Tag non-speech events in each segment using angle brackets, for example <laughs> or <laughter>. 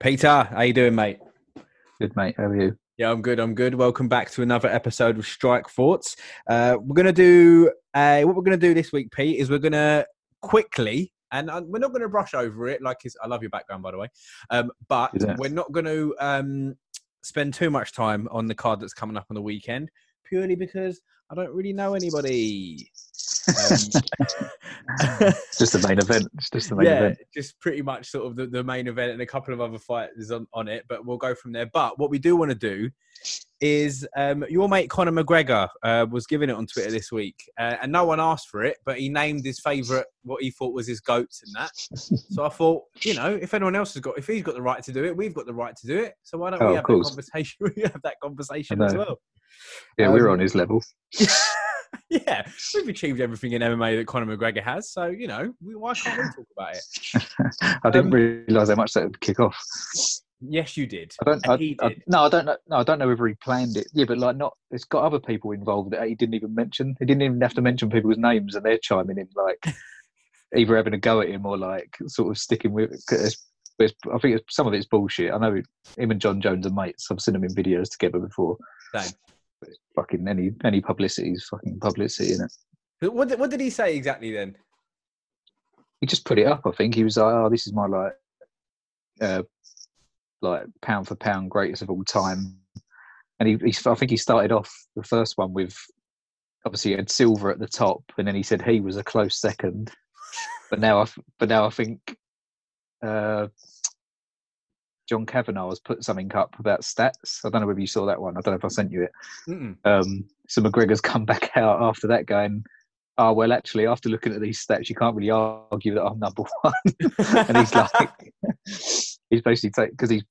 Peter, how you doing, mate? Good, mate. How are you? Yeah, I'm good. I'm good. Welcome back to another episode of Strike Thoughts. Uh, we're gonna do uh, what we're gonna do this week, Pete. Is we're gonna quickly, and uh, we're not gonna brush over it. Like, I love your background, by the way. Um, but we're not gonna um, spend too much time on the card that's coming up on the weekend, purely because I don't really know anybody. Um, It's just the main event. It's just the main yeah, event. just pretty much sort of the, the main event and a couple of other fighters on, on it, but we'll go from there. But what we do want to do is um, your mate Conor McGregor uh, was giving it on Twitter this week, uh, and no one asked for it, but he named his favourite, what he thought was his goats and that. So I thought, you know, if anyone else has got, if he's got the right to do it, we've got the right to do it. So why don't Oh, we have that conversation? <laughs> We have that conversation as well. Yeah, we're Um, on his level. <laughs> yeah, we've achieved everything in MMA that Conor McGregor has. So you know, we, why can't we talk about it? <laughs> I didn't um, realise how much that would kick off. Yes, you did. I don't. I, he I- no, I don't know. No, I don't know whether he planned it. Yeah, but like, not. It's got other people involved that he didn't even mention. He didn't even have to mention people's names, and they're chiming in like <laughs> either having a go at him or like sort of sticking with. it. 'Cause It's, it's, I think it's, some of it's bullshit. I know him and Jon Jones are mates. I've seen them in videos together before. Same. Fucking any any publicity is fucking publicity, isn't it? What did, what did he say exactly then? he just put it up. I think he was like, "Oh, this is my like, uh, like pound for pound greatest of all time." And he, he, I think he started off the first one with obviously he had Silva at the top, and then he said he was a close second. But now, I, but now I think uh, John Kavanagh has put something up about stats. I don't know whether you saw that one. I don't know if I sent you it. Mm-mm. Um, so McGregor's come <laughs> back out after that going, oh, well, actually, after looking at these stats, you can't really argue that I'm number <laughs> one. and he's like, <laughs> he's basically take because he's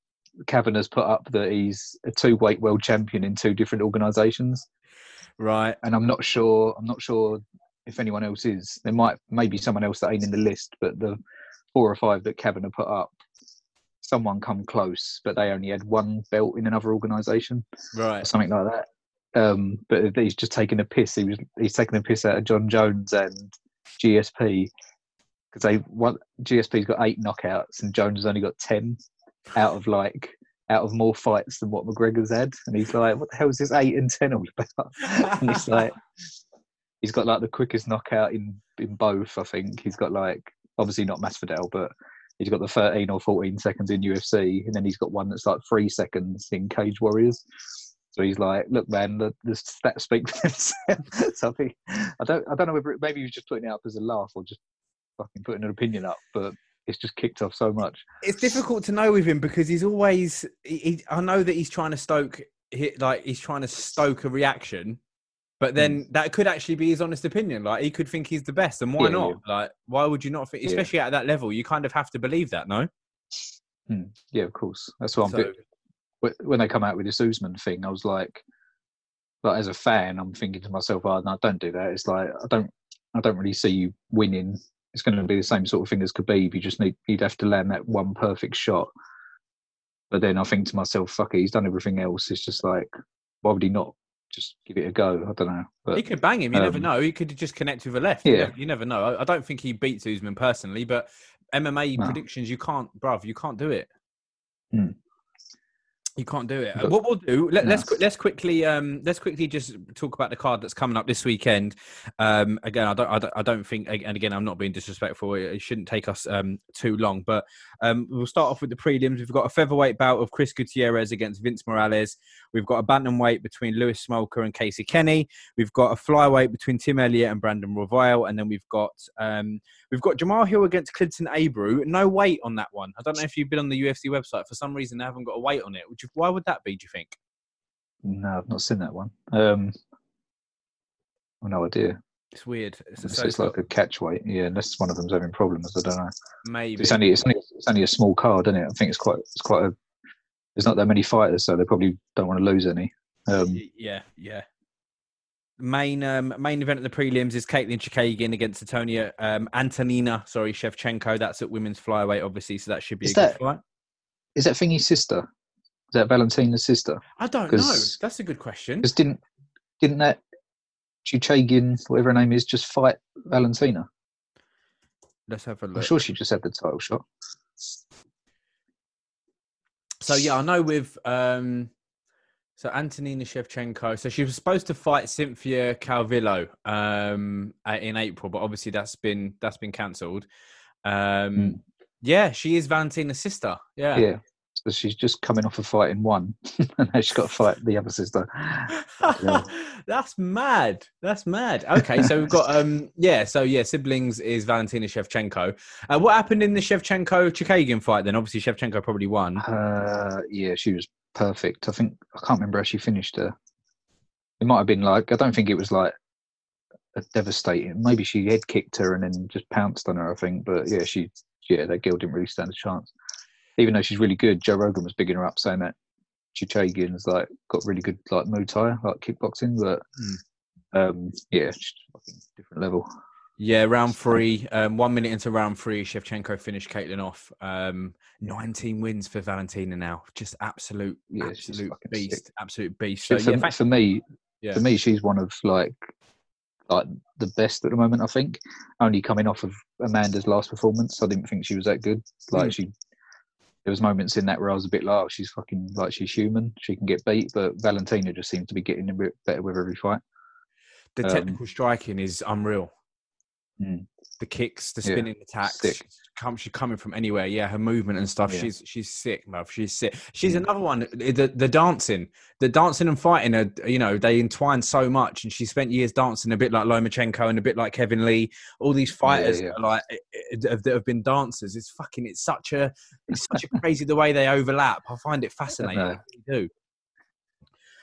Kavanagh's put up that he's a two weight world champion in two different organisations, Right. and I'm not sure. I'm not sure if anyone else is. There might maybe someone else that ain't in the list, but the four or five that Kavanagh put up, someone come close, but they only had one belt in another organisation or Right. something like that. Um, but he's just taking a piss. He was he's taking a piss out of Jon Jones and GSP because they one GSP's got eight knockouts and Jones has only got ten out of like out of more fights than what McGregor's had. And he's like, "What the hell is this eight and ten all about?" <laughs> and he's like, he's got like the quickest knockout in in both. I think he's got like obviously not Masvidal, but he's got the 13 or 14 seconds in UFC, and then he's got one that's like three seconds in Cage Warriors. So he's like, "Look, man, the, the stats speak for <laughs> themselves." so I think I don't, I don't know it, maybe he was just putting it up as a laugh or just fucking putting an opinion up, but it's just kicked off so much. It's difficult to know with him because he's always. He- I know that he's trying to stoke, like he's trying to stoke a reaction, but then that could actually be his honest opinion. Like he could think he's the best, and why Yeah, not? Like, why would you not think? Yeah. Especially at that level, you kind of have to believe that, no? Hmm. Yeah, of course. That's what I'm. So- bit- when they come out with this Usman thing, I was like, like as a fan, I'm thinking to myself, "Oh no, don't do that." It's like I don't, I don't really see you winning. It's going to be the same sort of thing as Khabib. You just need, you'd have to land that one perfect shot. But then I think to myself, "Fuck it, he's done everything else." It's just like, why would he not just give it a go? I don't know. But he could bang him. You never um, know. He could just connect with a left. You Yeah. never, you never know. I, I don't think he beats Usman personally, but MMA No. predictions, you can't, bruv, you can't do it. Hmm. You can't do it. But- what we'll do, let, No. let's let's quickly um let's quickly just talk about the card that's coming up this weekend. Um, again, I don't I don't, I don't think, and again, I'm not being disrespectful. It, shouldn't take us um too long, but um we'll start off with the prelims. We've got a featherweight bout of Chris Gutierrez against Vince Morales. We've got a bantamweight between Louis Smolka and Casey Kenny. We've got a flyweight between Tim Elliott and Brandon Royval, and then we've got um we've got Jamahal Hill against Klidson Abreu. No weight on that one. I don't know if you've been on the UFC website for some reason. They haven't got a weight on it. You, why would that be? Do you think? no, I've not seen that one. Um, I've no idea. It's weird. It's, it's like a catch weight. Yeah, unless one of them's having problems. I don't know. maybe. It's only it's only it's only a small card, isn't it? I think it's quite it's quite a. There's not that many fighters, so they probably don't want to lose any. Um, yeah, yeah. Main um, main event of the prelims is Katlyn Chookagian against Antonia um, Antonina, sorry, Shevchenko. That's at women's flyweight, obviously, so that should be Is a good that- fight. is that Thingy's sister? Is that Valentina's sister? I don't know. That's a good question. Because didn't didn't that Chookagian, whatever her name is, just fight Valentina? Let's have a I'm sure she just had the title shot. so yeah, I know with um, so Antonina Shevchenko. So she was supposed to fight Cynthia Calvillo um, in April, but obviously that's been that's been cancelled. Um, Mm. Yeah, she is Valentina's sister. Yeah. Yeah. So she's just coming off a fight in one, <laughs> and now she's got to fight the other sister. Yeah. <laughs> That's mad. That's mad. Okay, so we've got um yeah, so yeah, siblings is Valentina Shevchenko. Uh, what happened in the Shevchenko Chookagian fight then? Obviously Shevchenko probably won. Uh, yeah, she was perfect. I think I can't remember how she finished her. It might have been like I don't think it was like a devastating. Maybe she head kicked her and then just pounced on her. I think, but yeah, she yeah that girl didn't really stand a chance. Even though she's really good, Joe Rogan was bigging her up, saying that Chookagian's like got really good like Muay Thai, like kickboxing, but um, yeah, different level. Yeah, round three. Um, one minute into round three, Shevchenko finished Katlyn off. Um, 19 wins for Valentina now. Just absolute, Yeah, absolute beast. sick. Absolute beast. So for, yeah, thank- for me, Yeah. for me, she's one of like like the best at the moment. I think only coming off of Amanda's last performance, I didn't think she was that good. Like Mm. she, there was moments in that where I was a bit like, oh, she's fucking like she's human. She can get beat, but Valentina just seems to be getting a bit better with every fight. the um, technical striking is unreal. Mm. The kicks, the Yeah, spinning attacks. sick. She's, come, she's coming from anywhere. Yeah, her movement and stuff. Yeah. She's she's sick, bruv. She's sick. She's Mm. another one. The the dancing, the dancing and fighting. Are, you know, they entwine so much, and she spent years dancing a bit like Lomachenko and a bit like Kevin Lee. All these fighters yeah. Are like eh, eh, that have, been dancers. It's fucking. It's such a. It's such a crazy the way they overlap. I find it fascinating. I really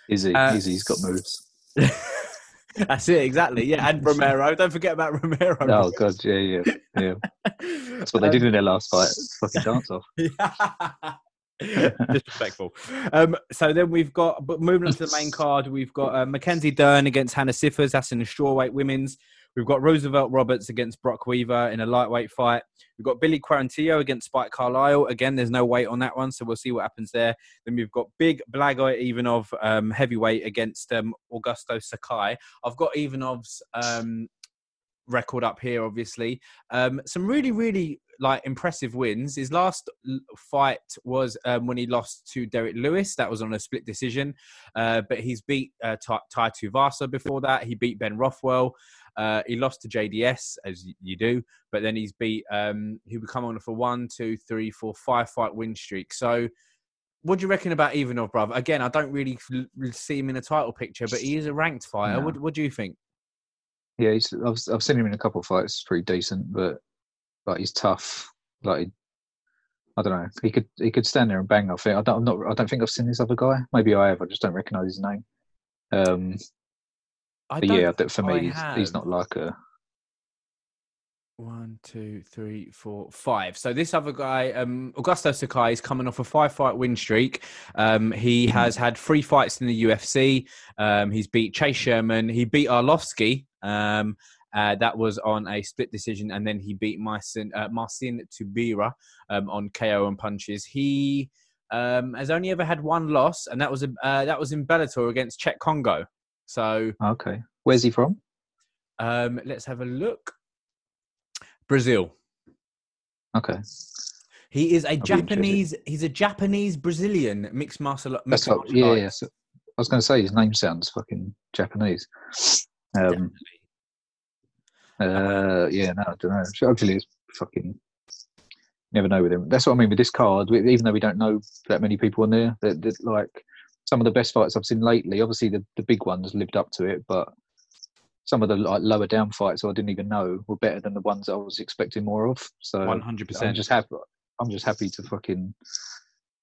Izzy, Uh, Izzy's got moves. <laughs> That's it, exactly. Yeah, and Romero. Don't forget about Romero. Oh god, yeah, yeah, yeah. That's what they did in their last fight. Fucking <laughs> dance off. <laughs> Disrespectful. Um, so then we've got, but moving on to the main card, we've got uh, Mackenzie Dern against Hannah Cifers. That's in the strawweight women's. We've got Roosevelt Roberts against Brock Weaver in a lightweight fight. We've got Billy Quarantillo against Spike Carlyle. Again, there's no weight on that one, so we'll see what happens there. Then we've got Big Blagoy Ivanov um, heavyweight against um, Augusto Sakai. I've got Ivanov's um, record up here, obviously. Um, some really, really like impressive wins. His last fight was um, when he lost to Derrick Lewis. That was on a split decision. Uh, but he's beat uh, Tai Tuivasa before that. He beat Ben Rothwell. Uh, he lost to JDS, as you do. But then he's beat. Um, he would come on for one, two, three, four, five fight win streak. So. What do you reckon about Ivanov, brother? Again, I don't really see him in a title picture, but he is a ranked fighter. No. What, what do you think? Yeah, he's, I've I've seen him in a couple of fights. Pretty decent, but like he's tough. Like I don't know, he could he could stand there and bang. I think I don't I'm not I don't think I've seen this other guy. Maybe I have. I just don't recognise his name. Um, I but yeah, that for me, he's, he's not like a One, two, three, four, five. So this other guy, um, Augusto Sakai, is coming off a five-fight win streak. Um, he has had three fights in the UFC. Um, he's beat Chase Sherman. He beat Arlovsky. Um, uh, that was on a split decision, and then he beat Marcin, uh, Marcin Tybura um, on KO and punches. He um, has only ever had one loss, and that was a, uh, that was in Bellator against Cheick Kongo. So okay. Where's he from? um, let's have a look. Brazil. Okay, He is a interested. Japanese. He's a Japanese Brazilian mixed martial mixed what, martial yeah, yeah. So, I was going to say his name sounds fucking Japanese. Um, uh, yeah, no, I don't know. Actually, it's fucking. Never know with him. That's what I mean with this card. Even though we don't know that many people on there, that, that like some of the best fights I've seen lately. Obviously, the, the big ones lived up to it, but some of the like lower down fights I didn't even know were better than the ones I was expecting more of. So One hundred I'm percent. just happy. I'm just happy to fucking.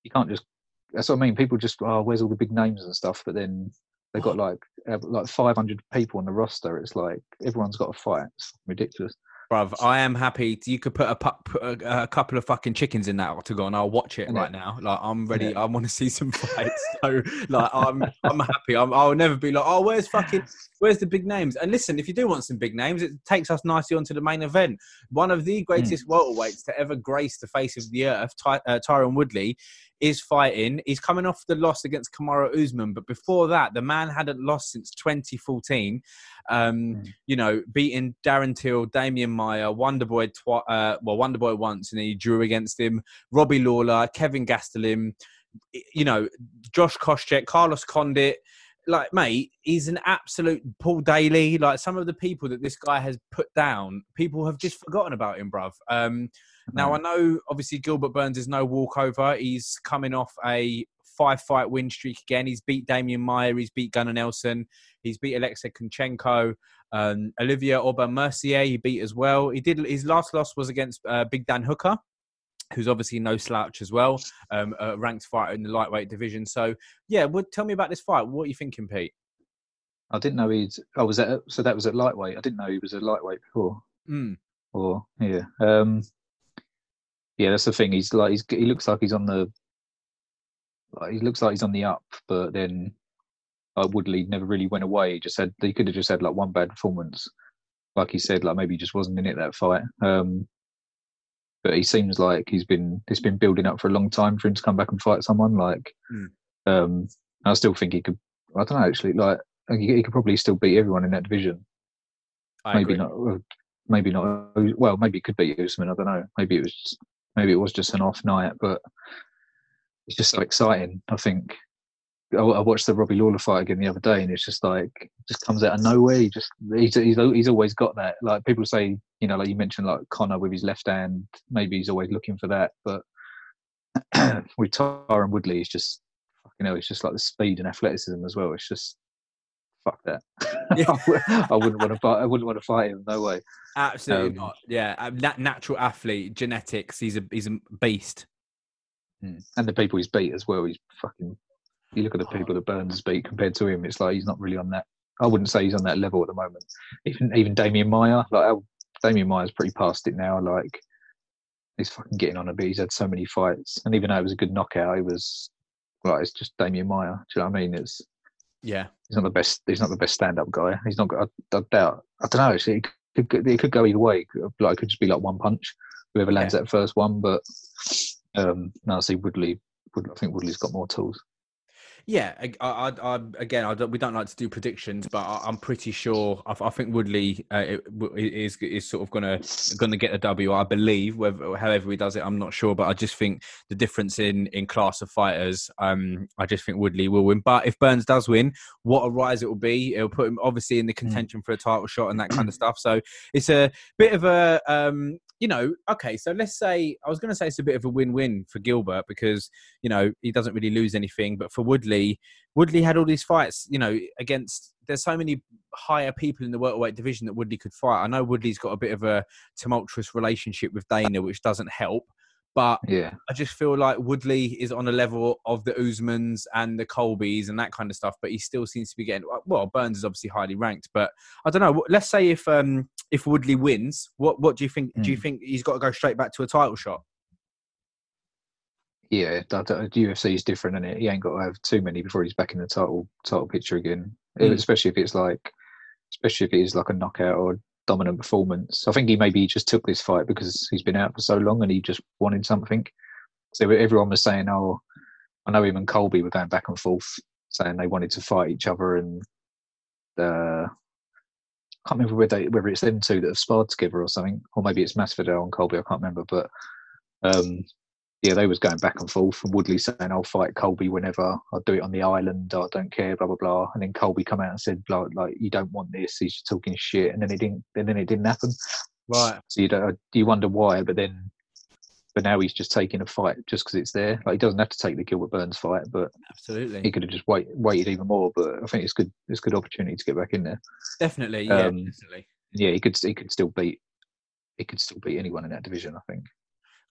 You can't just. That's what I mean. People just, oh, where's all the big names and stuff? But then they've got <sighs> like like 500 people on the roster. It's like everyone's got a fight. It's ridiculous. Bruv, I am happy. You could put a, pu- put a, a couple of fucking chickens in that octagon. I'll watch it right now. Like I'm ready. Innit? I want to see some fights. <laughs> so like I'm I'm happy. I'm, I'll never be like, oh, where's fucking where's the big names? And listen, if you do want some big names, it takes us nicely onto the main event. One of the greatest welterweights to ever grace the face of the earth, Ty, uh, Tyron Woodley, is fighting. He's coming off the loss against Kamaru Usman, but before that, the man hadn't lost since 2014. Um, Mm. You know, beating Darren Till, Damian Maia, Wonderboy, twi- uh, well, Wonderboy once, and then he drew against him. Robbie Lawler, Kelvin Gastelum, you know, Josh Koscheck, Carlos Condit. Like, mate, he's an absolute Paul Daly. Like, some of the people that this guy has put down, people have just forgotten about him, bruv. Um, now, I know, obviously, Gilbert Burns is no walkover. He's coming off a five fight win streak again. He's beat Damian Maia. He's beat Gunnar Nelson. He's beat Alexey Kunchenko. Um, Olivier Aubin Mercier, he beat as well. He did his last loss was against uh, Big Dan Hooker, who's obviously no slouch as well, um, a ranked fighter in the lightweight division. So, yeah, well, tell me about this fight. What are you thinking, Pete? I didn't know he'd. Oh, was that so? That was at lightweight. I didn't know he was a lightweight before. Mm. Or yeah, um, yeah. That's the thing. He's like he's he looks like he's on the. Like, he looks like he's on the up, but then like Woodley never really went away. He just said he could have just had like one bad performance, like he said, like maybe he just wasn't in it that fight. Um, but he seems like he's been it's been building up for a long time for him to come back and fight someone. Like, Mm. um, I still think he could. I don't know actually. Like, he, he could probably still beat everyone in that division. I maybe agree. not. uh, Maybe not. Well, maybe it could beat Usman. I don't know. Maybe it was. Maybe it was just an off night, but it's just so exciting. I think I, watched the Robbie Lawler fight again the other day, and it's just like just comes out of nowhere. He just he's he's, he's always got that. Like people say, you know, like you mentioned, like Conor with his left hand. Maybe he's always looking for that, but <clears throat> with Tyron Woodley, it's just you know, It's just like the speed and athleticism as well. It's just fuck that. <laughs> I wouldn't want to fight. I wouldn't want to fight him. No way. Absolutely Um, not. Yeah, um, nat- natural athlete, genetics. He's a he's a beast. Mm. And the people he's beat as well. He's fucking. You look at the people that Burns has beat compared to him. It's like he's not really on that. I wouldn't say he's on that level at the moment. Even even Damian Maia, like oh, Damian Maia's pretty past it now. Like he's fucking getting on a bit. He's had so many fights, and even though it was a good knockout, it was like it's just Damian Maia. Do you know what I mean? It's Yeah, he's not the best. He's not the best stand-up guy. He's not. I, I doubt. I don't know. It could, it could go either way. Like it could just be like one punch. Whoever lands that first one, but um, no, I see Woodley. Wood, I think Woodley's got more tools. Yeah. I, I, I again, I don't, we don't like to do predictions, but I, I'm pretty sure. I, I think Woodley uh, is is sort of gonna gonna get a W. I believe. Whether however he does it, I'm not sure, but I just think the difference in in class of fighters. Um, I just think Woodley will win. But if Burns does win, what a rise it will be! It'll put him obviously in the contention for a title shot and that kind of stuff. So it's a bit of a um, you know, okay. So let's say I was going to say it's a bit of a win-win for Gilbert because you know he doesn't really lose anything, but for Woodley, Woodley had all these fights, you know, against. There's so many higher people in the welterweight division that Woodley could fight. I know Woodley's got a bit of a tumultuous relationship with Dana, which doesn't help. But Yeah, I just feel like Woodley is on a level of the Usmans and the Colbys and that kind of stuff, but he still seems to be getting well. Burns is obviously highly ranked, but I don't know. Let's say if um if Woodley wins, what what do you think? Do you Hmm. think he's got to go straight back to a title shot? Yeah. UFC is different, and it? He ain't got to have too many before he's back in the title title picture again. Mm. Especially if it's like, especially if it is like a knockout or dominant performance. I think he maybe just took this fight because he's been out for so long and he just wanted something. So everyone was saying, "Oh, I know him and Colby were going back and forth, saying they wanted to fight each other." And uh, I can't remember whether they, whether it's them two that have sparred together or something, or maybe it's Masvidal and Colby. I can't remember, but um, yeah, they was going back and forth. And Woodley saying, "I'll fight Colby whenever. I'll do it on the island. I don't care." Blah blah blah. And then Colby come out and said, "Like, like you don't want this. He's just talking shit." And then it didn't. And then it didn't happen. Right. So you don't, you wonder why, but then, but now he's just taking a fight just because it's there. Like he doesn't have to take the Gilbert Burns fight, but absolutely, he could have just wait, waited even more. But I think it's good. It's a good opportunity to get back in there. Definitely. Yeah. Um, definitely. Yeah, he could. He could still beat. He could still beat anyone in that division. I think.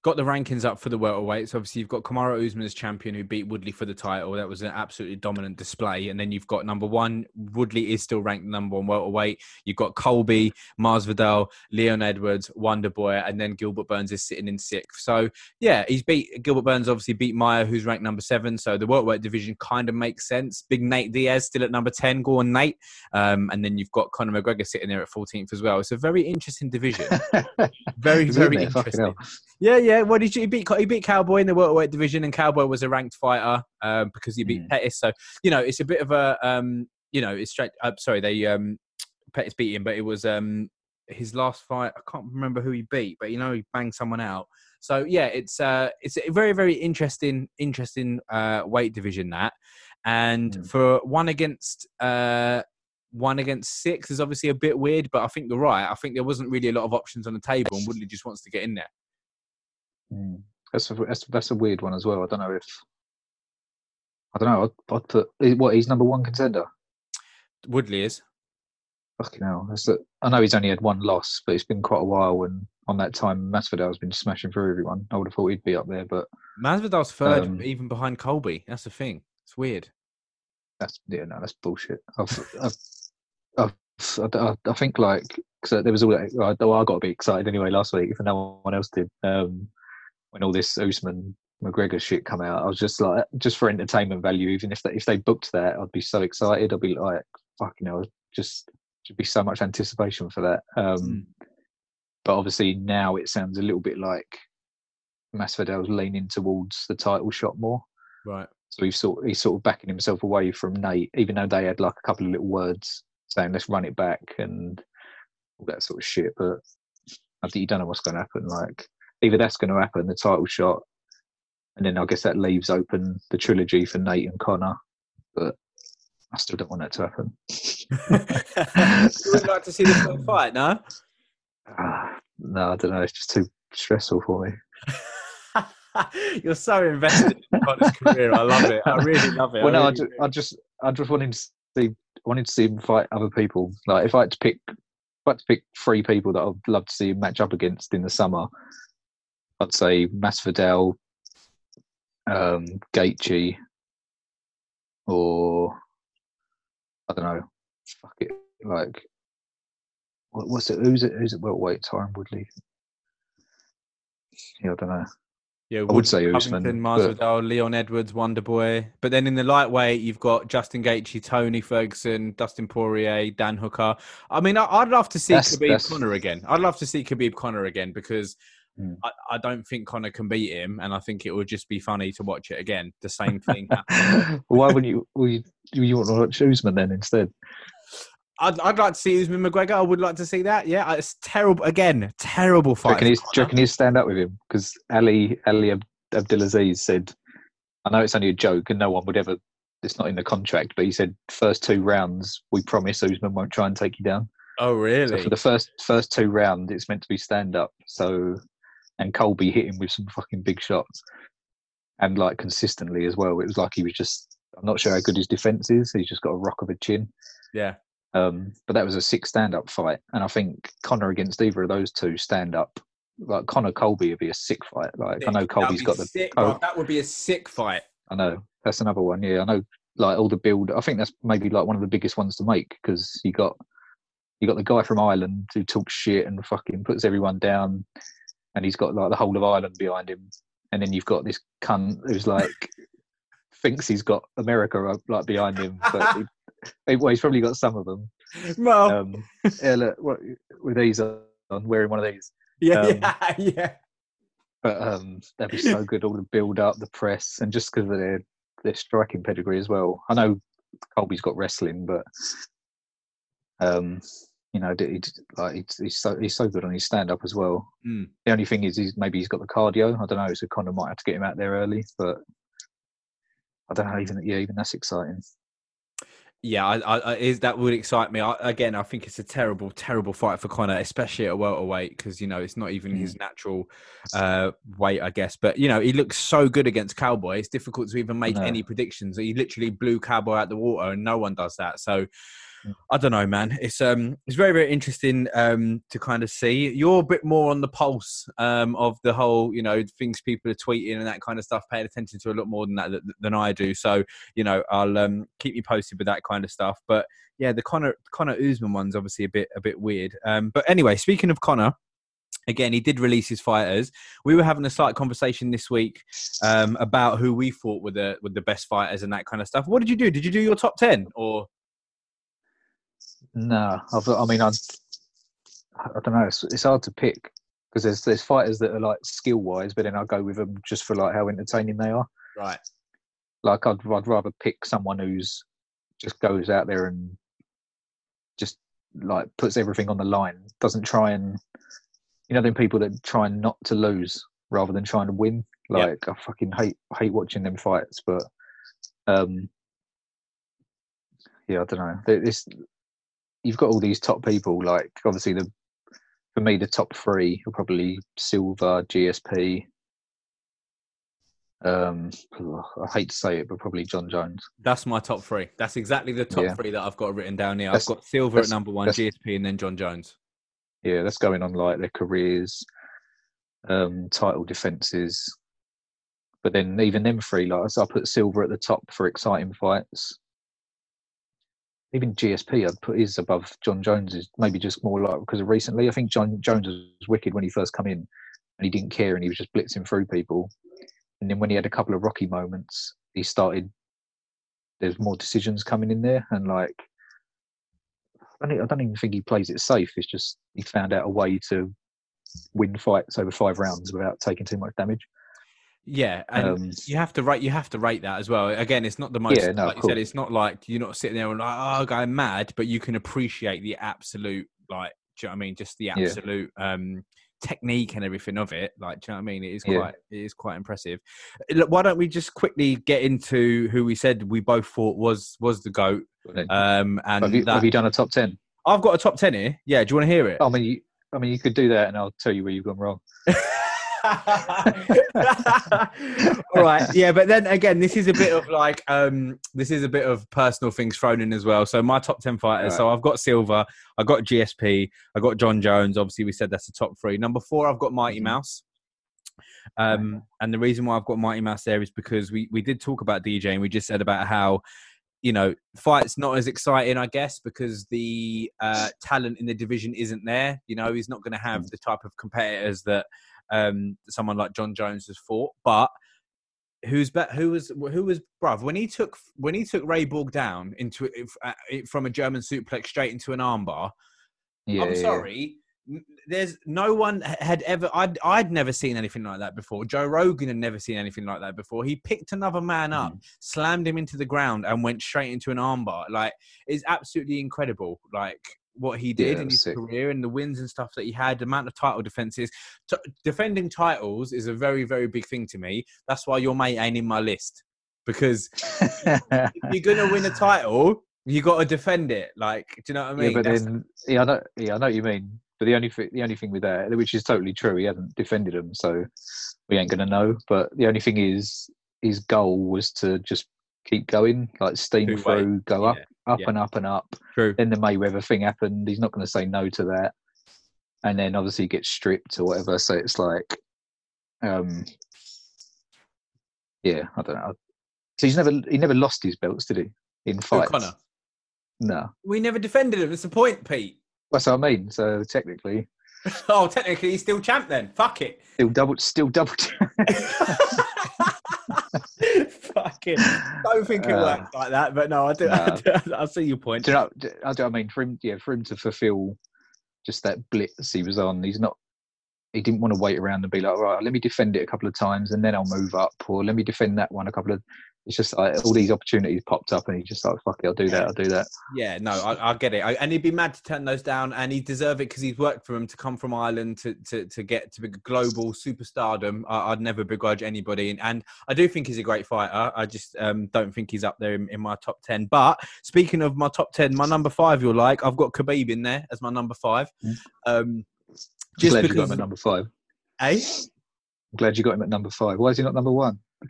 Got the rankings up for the welterweights. Obviously, you've got Kamaru Usman as champion who beat Woodley for the title. That was an absolutely dominant display. And then you've got number one, Woodley is still ranked number one welterweight. You've got Colby, Masvidal, Leon Edwards, Wonderboy, and then Gilbert Burns is sitting in sixth. So yeah, he's beat Gilbert Burns. Obviously beat Maia, who's ranked number seven. So the welterweight division kind of makes sense. Big Nate Diaz still at number ten. Go on, Nate. Um, and then you've got Conor McGregor sitting there at 14th as well. It's a very interesting division. <laughs> Very, very interesting. Yeah, yeah. Well, did you he beat? He beat Cowboy in the welterweight division, and Cowboy was a ranked fighter um, because he beat Mm. Pettis. So you know, it's a bit of a um, you know, it's straight. Uh, sorry, they um, Pettis beat him, but it was um, his last fight. I can't remember who he beat, but you know, he banged someone out. So yeah, it's uh, it's a very very interesting interesting uh, weight division that, and Mm. for one against uh, one against six is obviously a bit weird, but I think you're right. I think there wasn't really a lot of options on the table, and Woodley just wants to get in there. Mm. That's a, that's that's a weird one as well. I don't know if I don't know. I'd, I'd put what he's number one contender. Woodley is. Fucking hell. That's the, I know he's only had one loss, but it's been quite a while. And on that time, Masvidal's been smashing through everyone. I would have thought he'd be up there, but Masvidal's third, Um, even behind Colby. That's the thing. It's weird. that's yeah, no, that's bullshit. I've, I've, I've, I, I, I think like cause there was all that, I, I got a bit excited anyway last week, if no one else did. Um, when all this Usman McGregor shit come out, I was just like, just for entertainment value. Even if they, if they booked that, I'd be so excited. I'd be like, fucking hell, just should be so much anticipation for that. Um, Mm. But obviously now it sounds a little bit like Masvidal's leaning towards the title shot more. Right. So he's sort he's sort of backing himself away from Nate, even though they had like a couple of little words saying let's run it back and all that sort of shit. But I think you don't know what's going to happen. Like either that's going to happen, the title shot, and then I guess that leaves open the trilogy for Nate and Conor. But I still don't want that to happen. <laughs> you would like to see this one fight, no? Ah, <sighs> no, I don't know. It's just too stressful for me. <laughs> You're so invested in Conor's career. I love it. I really love it. Well, no, I, really ju- do. I just, I just wanted to see, wanted to see him fight other people. Like if I had to pick, if I had to pick three people that I'd love to see him match up against in the summer, I'd say Masvidal, um, Gaethje, or I don't know. Fuck it, like what, what's it? Who's it? Who's it? Welterweight, Tyron Woodley. Yeah, I don't know. Yeah, I would say Usman, but- Masvidal, Leon Edwards, Wonder Boy. But then in the lightweight, you've got Justin Gaethje, Tony Ferguson, Dustin Poirier, Dan Hooker. I mean, I, I'd love to see That's- Khabib that's- Conor again. I'd love to see Khabib Conor again because Hmm. I, I don't think Conor can beat him, and I think it would just be funny to watch it again. The same <laughs> thing. Why wouldn't you? Well, you, you want to watch Usman then instead? I'd, I'd like to see Usman McGregor. I would like to see that. Yeah, it's terrible. Again, terrible fight. he's, you reckon he'd stand up with him? Because Ali Ali Ab- Abdelaziz said, I know it's only a joke and no one would ever. It's not in the contract, but he said first two rounds we promise Usman won't try and take you down. Oh, So really? for the first first two rounds, it's meant to be stand up. So and Colby hit him with some fucking big shots, and like consistently as well. It was like he was just. I'm not sure how good his defense is. He's just got a rock of a chin. yeah. Um, but that was a six stand up fight, and I think Conor against either of those two stand up. Like Conor Colby would be a sick fight. Like I know Colby's got the. sick, bruv. That would be a sick fight. I know that's another one. Yeah, I know. Like all the build. I think that's maybe like one of the biggest ones to make because you got you got the guy from Ireland who talks shit and fucking puts everyone down, and he's got like the whole of Ireland behind him, and then you've got this cunt who's like <laughs> thinks he's got America like behind him, but he, well, he's probably got some of them. Well, Um, yeah, look, what, with these on, wearing one of these. yeah, um, yeah, <laughs> yeah. But um, that'd be so good. All the build up, the press, and just because of their their striking pedigree as well. I know Colby's got wrestling, but um, you know, he, like he's, he's so he's so good on his stand up as well. Mm. The only thing is, he's maybe he's got the cardio. I don't know. So Conor might have to get him out there early, but I don't know. Even yeah, even that's exciting. Yeah, I, I, I- is that would excite me. I, again, I think it's a terrible, terrible fight for Conor, especially at a welterweight, because you know it's not even his natural uh, weight, I guess. But you know he looks so good against Cowboy. It's difficult to even make know. any predictions. He literally blew Cowboy out the water, and no one does that. So Mm. I don't know, man. It's um, it's very, very interesting um to kind of see. You're a bit more on the pulse um of the whole, you know, things people are tweeting and that kind of stuff. Paying attention to a lot more than that than I do. So you know, I'll um, keep you posted with that kind of stuff. But yeah, the Conor Conor Usman one's obviously a bit a bit weird. Um, but anyway, speaking of Conor. Again, he did release his fighters. We were having a slight conversation this week um, about who we thought were the were the best fighters and that kind of stuff. What did you do? Did you do your top ten or? No, I've, I mean, I, I don't know. It's, it's hard to pick because there's there's fighters that are like skill wise, but then I go with them just for like how entertaining they are. Right. Like I'd I'd rather pick someone who's just goes out there and just like puts everything on the line. Doesn't try and you know them people that try and not to lose. rather than trying to win. Like I fucking hate hate watching them fights, but um, yeah, I don't know. This you've got all these top people. Like obviously the for me the top three are probably Silva, GSP. Um, I hate to say it, but probably Jon Jones. That's my top three. That's exactly the top Yeah. three that I've got written down here. That's- I've got Silva at number one, GSP, and then Jon Jones. Yeah, that's going on like their careers, um, title defenses. But then even them three, like so I put Silva at the top for exciting fights. Even GSP, I'd put his above Jon Jones's, maybe just more like because of recently. I think Jon Jones was wicked when he first come in, and he didn't care, and he was just blitzing through people. And then when he had a couple of rocky moments, he started. There's more decisions coming in there, and like I don't, I don't even think he plays it safe. It's just he found out a way to win fights over five rounds without taking too much damage. Yeah, and Um, you have to write. You have to rate that as well. Again, it's not the most. Yeah, no, like you said, it's not like you're not sitting there and like, oh, I'm mad, but you can appreciate the absolute, like, do you know what I mean? Just the Yeah. absolute um, technique and everything of it. Like, do you know what I mean? It is Yeah. quite, it is quite impressive. Look, why don't we just quickly get into who we said we both thought was was the goat? Um, and have, you, that, have you done a top ten? I've got a top ten here. Yeah, do you want to hear it? I mean, you, I mean, you could do that, and I'll tell you where you've gone wrong. <laughs> <laughs> All right, yeah, but then again, this is a bit of like um, this is a bit of personal things thrown in as well. So my top ten fighters. So I've got Silva, I got GSP, I got Jon Jones. Obviously, we said that's the top three. Number four, I've got Mighty Mhm. Mouse. Um, and the reason why I've got Mighty Mouse there is because we we did talk about DJ and we just said about how you know fights not as exciting, I guess, because the uh, talent in the division isn't there. You know, he's not going to have Mm. the type of competitors that um, someone like Jon Jones has fought, but. Who's bet? Who was who was bruv when he took when he took Ray Borg down into uh, from a German suplex straight into an armbar? Yeah, I'm sorry. There's no one had ever. I'd I'd never seen anything like that before. Joe Rogan had never seen anything like that before. He picked another man up, Mhm. slammed him into the ground, and went straight into an armbar. Like it's absolutely incredible. Like what he did that in his sick. career and the wins and stuff that he had, the amount of title defenses. T- defending titles is a very very big thing to me. That's why your mate ain't in my list because if you're gonna win a <laughs> title, you got to defend it. Like, do you know what I mean? yeah, but That's- then yeah, I know, yeah, I know what you mean. But the only thing, the only thing with that, which is totally true, he hasn't defended them, so we ain't gonna know. But the only thing is, his goal was to just keep going, like steam through, go up, Yeah, up yeah. and up and up. true. Then the Mayweather thing happened. He's not going to say no to that, and then obviously he gets stripped or whatever. So it's like, um, yeah, I don't know. So he's never he never lost his belts, did he? In Who, fights, Conor. no. We never defended him. It's the point, Pete. That's what I mean. So technically, <laughs> Oh, technically, he's still champ then. Fuck it. still double, still double. <laughs> <laughs> Fucking. Don't think it Uh, <laughs> works like that, but no, I do. I, do <laughs> I see your point. do you know? do- I do. I mean, for him, yeah, for him to fulfil just that blitz he was on, he's not. He didn't want to wait around and be like, right, let me defend it a couple of times and then I'll move up, or let me defend that one a couple of. It's just like all these opportunities popped up, and he's just like, fuck it, I'll do that, I'll do that. Yeah, no, I, I get it, I, and he'd be mad to turn those down, and he deserve it because he's worked for him to come from Ireland to to, to get to big global superstardom. I, I'd never begrudge anybody, and, and I do think he's a great fighter. I just um, don't think he's up there in, in my top ten. But speaking of my top ten, my number five, you'll like, I've got Khabib in there as my number five. Mm. Um, Just glad you got him at number five. eh? I'm glad you got him at number five. Why is he not number one? <laughs>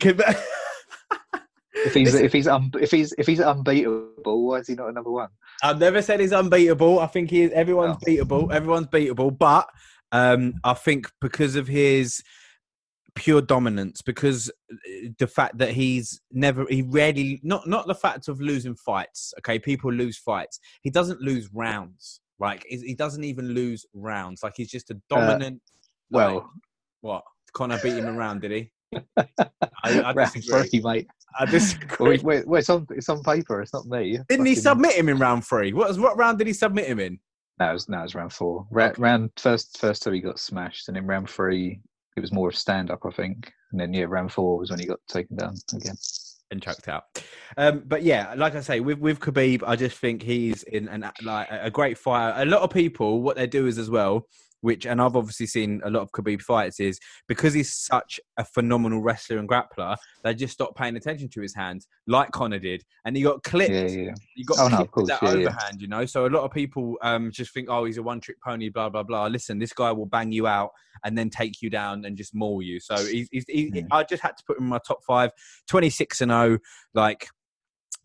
If he's if he's un, if he's if he's unbeatable, why is he not at number one? I've never said he's unbeatable. I think he is. Everyone's Oh. beatable. Everyone's beatable. But um, I think because of his pure dominance, because uh, the fact that he's never, he rarely, not not the fact of losing fights. Okay, people lose fights. He doesn't lose rounds. Like he doesn't even lose rounds. Like he's just a dominant. like- Well, what? Conor beat him around, did he? I, I round disagree. three, mate. I disagree. it- well, well, it's on it's on paper. It's not me. Didn't he submit him in round three? What, what round did he submit him in? No, it was, no, it was round four. Ra- Okay. Round first, first two he got smashed, and in round three it was more of stand up, I think. And then yeah, round four was when he got taken down again. and chucked out. Um, but yeah, like I say, with with Khabib, I just think he's in an like a great fighter. A lot of people, what they do is as well, which, and I've obviously seen a lot of Khabib fights, is because he's such a phenomenal wrestler and grappler, they just stopped paying attention to his hands, like Conor did, and he got clipped. Yeah, yeah. You got Oh, no, clipped course, that yeah, overhand, you know. So a lot of people um, just think, oh, he's a one-trick pony, blah blah blah. Listen, this guy will bang you out and then take you down and just maul you. So he's, he's, he, Mm. I just had to put him in my top five. Twenty-six and zero, like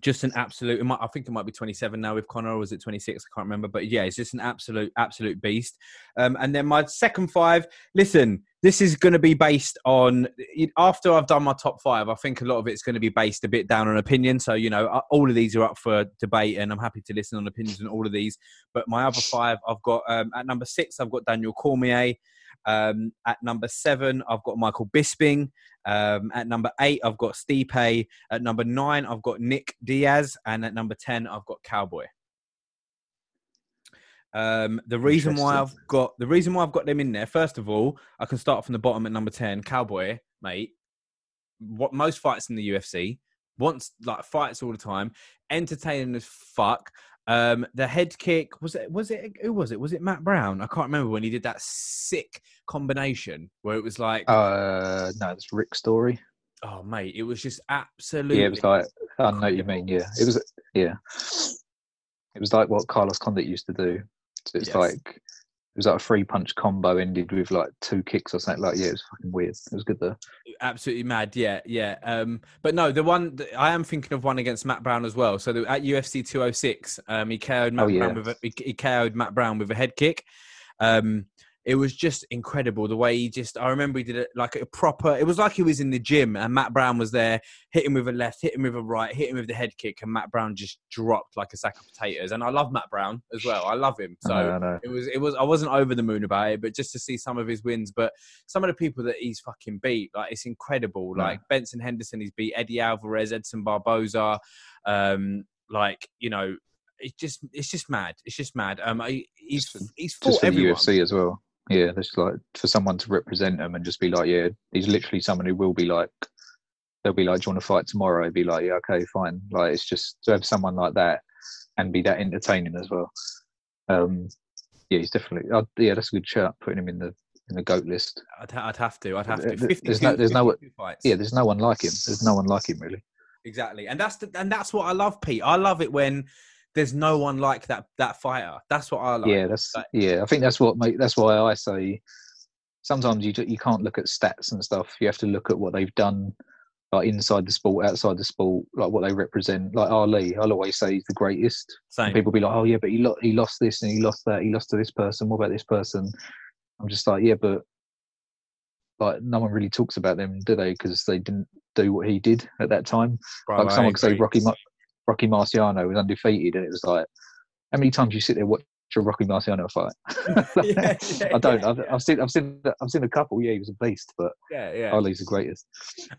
just an absolute. Might, I think it might be twenty-seven now with Conor, or was it twenty-six? I can't remember. But yeah, it's just an absolute, absolute beast. Um, and then my second five. Listen, this is going to be based on after I've done my top five. I think a lot of it's going to be based a bit down on opinion. So you know, uh, all of these are up for debate, and I'm happy to listen on opinions on all of these. But my other five, I've got um, at number six, I've got Daniel Cormier. Um, at number seven, I've got Michael Bisping. Um, at number eight, I've got Stipe. At number nine, I've got Nick Diaz, and at number ten, I've got Cowboy. Um, the reason why I've got the reason why I've got them in there, first of all, I can start from the bottom at number ten. Cowboy, mate. What most fights in the UFC wants like fights all the time, entertaining as fuck. Um, the head kick was it? Was it who was it? Was it Matt Brown? I can't remember when he did that sick combination where it was like, Uh, no, it's Rick Story. oh mate, it was just absolutely. Yeah, it was like I know what you mean. Yeah, it was. Yeah, it was like what Carlos Condit used to do. So it's Yes. like it was like a three punch combo ended with like two kicks or something. Like yeah, it was fucking weird. It was good though. Absolutely mad. Yeah, yeah. Um, but no, the one I am thinking of one against Matt Brown as well. So the, at UFC 206, um, he KO'd Matt Oh, yeah. Brown with a, he, he KO'd Matt Brown with a head kick. Um, it was just incredible the way he just. I remember he did it like a proper. It was like he was in the gym and Matt Brown was there, hit him with a left, hit him with a right, hit him with the head kick, and Matt Brown just dropped like a sack of potatoes. And I love Matt Brown as well. I love him. So I know, I know. it was it was I wasn't over the moon about it, but just to see some of his wins, but some of the people that he's fucking beat, like it's incredible. Yeah. Like Benson Henderson, he's beat Eddie Alvarez, Edson Barboza, um, like you know, it's just it's just mad. It's just mad. Um, he's Just he's just fought the everyone. UFC as well. Yeah, there's like for someone to represent them and just be like, yeah, he's literally someone who will be like, they'll be like, do you want to fight tomorrow? Be like, yeah, okay, fine. Like it's just to have someone like that and be that entertaining as well. Um, yeah, he's definitely. Uh, yeah, that's a good shout. Putting him in the in the goat list. I'd, I'd have to. I'd have to. There- there's no- there's no- fights. Yeah, there's no one like him. There's no one like him really. Exactly, and that's the, and that's what I love, Pete. I love it when there's no one like that that fighter. That's what I like. yeah, that's like- yeah. I think that's what make. That's why I say sometimes you you can't look at stats and stuff. You have to look at what they've done, like inside the sport, outside the sport, like what they represent. Like Ali, I'll always say he's the greatest. People be like, "Oh yeah, but he lo- he lost this and he lost that. He lost to this person. What about this person?" I'm just like, "Yeah, but like no one really talks about them, do they? Because they didn't do what he did at that time. Bro, like someone could say. Rocky Rocky Marciano was undefeated, and it was like, how many times you sit there watch a Rocky Marciano fight? <laughs> <laughs> Yeah, yeah, I don't. yeah, I've, I've seen. I've seen. I've seen a couple. Yeah, he was a beast, but Yeah, yeah. Ali's the greatest.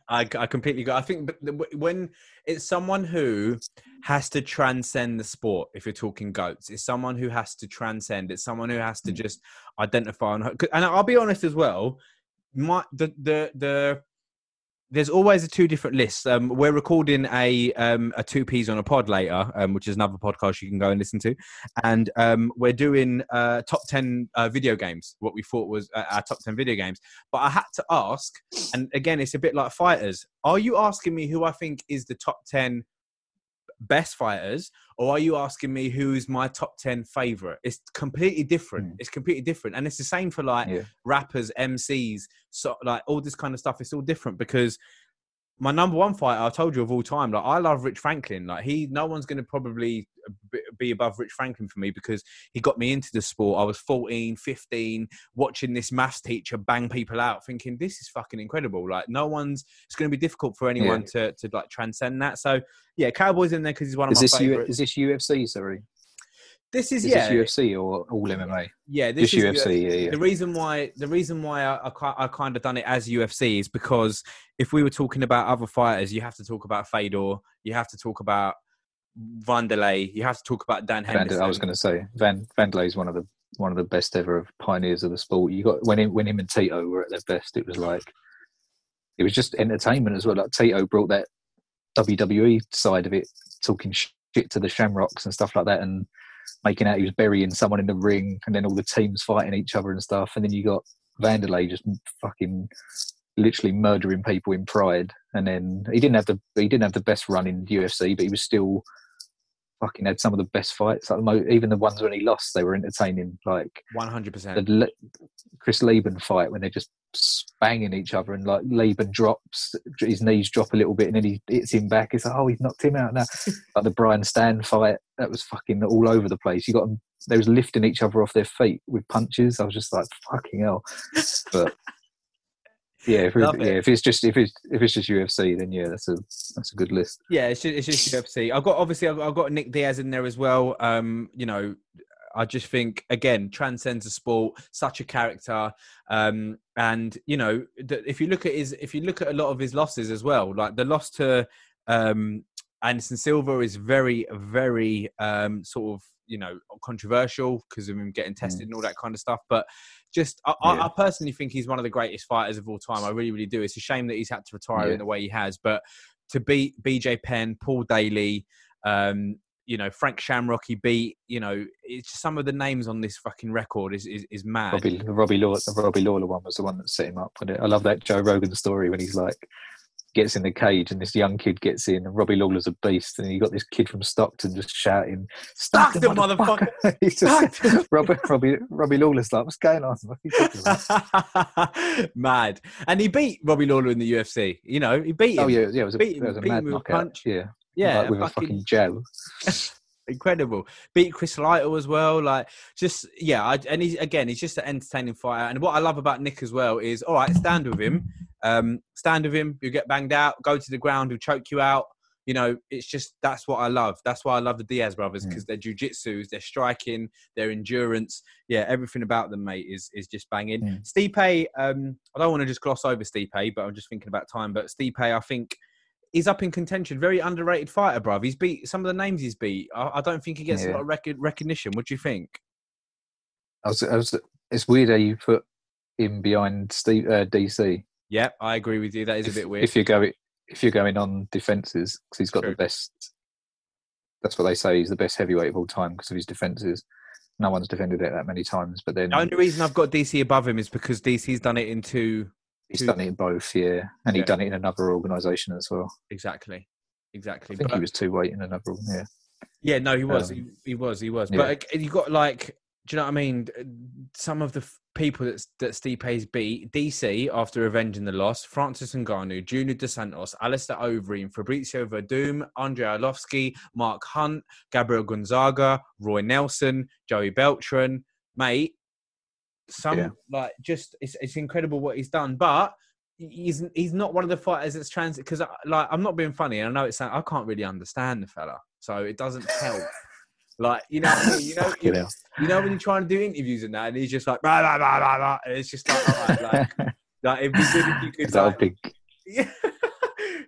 I, I completely agree. I think when it's someone who has to transcend the sport, if you're talking goats, it's someone who has to transcend. It's someone who has to Mm. just identify on. And I'll be honest as well. My the the the there's always a two different lists. Um, we're recording a um, a two peas on a pod later, um, which is another podcast you can go and listen to, and um, we're doing uh, top ten uh, video games. What we thought was uh, our top ten video games, but I had to ask, and again, it's a bit like fighters. Are you asking me who I think is the top ten best fighters, or are you asking me who's my top ten favorite? It's completely different. Hmm. It's completely different, and it's the same for like Yeah. rappers, MCs, so like all this kind of stuff. It's all different because my number one fighter, I told you of all time, like I love Rich Franklin. Like he, no one's going to probably uh, be above Rich Franklin for me because he got me into the sport. I was 14, 15, watching this maths teacher bang people out, thinking this is fucking incredible. Like no one's, it's going to be difficult for anyone to to like transcend that. So yeah, Cowboys in there because he's one of Is my this U- favorites. is this UFC? Sorry, this is, is yeah, this UFC or all MMA? yeah, this is UFC. Yeah, yeah. the reason why the reason why I, I, I kind of done it as UFC is because if we were talking about other fighters, you have to talk about Fedor, you have to talk about Vanderlei, you have to talk about Dan Van, Henderson. I was going to say Van Vanderlei is one of the one of the best ever of pioneers of the sport. You got when him, when him and Tito were at their best, it was like it was just entertainment as well. Like Tito brought that WWE side of it, talking shit to the Shamrocks and stuff like that, and making out he was burying someone in the ring, and then all the teams fighting each other and stuff. And then you got Wanderlei just fucking literally murdering people in Pride. And then he didn't have the he didn't have the best run in UFC, but he was still fucking had some of the best fights. Like the mo- even the ones when he lost, they were entertaining. Like One hundred percent. the Le- Chris Leben fight when they're just banging each other and like Leben drops his knees drop a little bit and then he hits him back. It's like oh he's knocked him out now. <laughs> like the Brian Stann fight that was fucking all over the place. You got them. They was lifting each other off their feet with punches. I was just like fucking hell. <laughs> But yeah, if, it- yeah, if it's just if it's if it's just UFC, then yeah, that's a that's a good list. Yeah, it's just, it's just UFC. I've got obviously I've, I've got Nick Diaz in there as well. Um, you know, I just think again transcends the sport, such a character. Um, and you know, if you look at his, if you look at a lot of his losses as well, like the loss to um, Anderson Silva is very, very um, sort of you know controversial because of him getting tested and all that kind of stuff. But just, I, I, Yeah. I personally think he's one of the greatest fighters of all time. I really, really do. It's a shame that he's had to retire Yeah. in the way he has, but to beat BJ Penn, Paul Daley, um, you know, Frank Shamrock, he beat, you know, it's just some of the names on this fucking record is is, is mad. Robbie the Robbie Lawler, the Robbie Lawler one was the one that set him up. And I love that Joe Rogan story when he's like gets in the cage and this young kid gets in and Robbie Lawler's a beast and you got this kid from Stockton just shouting Stockton, motherfucker!" He's <laughs> just- Stockton. <laughs> Robbie, Robbie, Robbie Lawler's like, what's going on? What are you talking about? <laughs> mad. And he beat Robbie Lawler in the UFC. You know, he beat oh, him. oh yeah, yeah, it was a, Beat him- was a beat mad knockout. punch. Yeah, Yeah, like with a fucking- gel incredible. Beat Chris Lytle as well. Like, just yeah. I, and he's again, he's just an entertaining fighter. And what I love about Nick as well is, all right, stand with him, um, stand with him. You get banged out, go to the ground, he'll choke you out. You know, it's just that's what I love. That's why I love the Diaz brothers Mm. because their jujitsu, their striking, their endurance, yeah, everything about them, mate, is is just banging. Mm. Stipe, um, I don't want to just gloss over Stipe, but I'm just thinking about time. But Stipe, I think he's up in contention. Very underrated fighter, bruv. He's beat some of the names he's beat. I, I don't think he gets a lot of rec- recognition. What do you think? I was, I was, it's weird how you put him behind Steve, uh, DC. Yeah, I agree with you. That is a bit weird. If you're going, if you're going on defenses, because he's got True. the best. That's what they say. He's the best heavyweight of all time because of his defenses. No one's defended it that many times, but then the only reason I've got DC above him is because DC's done it in two. he's two- done it in both. Yeah, and Yeah. he'd done it in another organisation as well. Exactly. Exactly. I think But- he was two weight in another. Yeah, Yeah, no, he was. Um, he, he was. He was. yeah. But you got like, do you know what I mean? Uh, some of the f- people that that Stipe's beat DC after avenging the loss: Francis Ngannou, Junior Dos Santos, Alistair Overeem, Fabricio Werdum, Andrei Arlovsky, Mark Hunt, Gabriel Gonzaga, Roy Nelson, Joey Beltran, mate. Some Yeah. like just it's it's incredible what he's done, but. He's he's not one of the fighters that's transit because like I'm not being funny and I know it's I can't really understand the fella so it doesn't help like you know I mean? you know <laughs> you, know when you're trying to do interviews and that, and he's just like, blah, blah, blah, blah, blah, and it's just like, right, like, <laughs> like it'd be good if you could, that like, big, <laughs> yeah.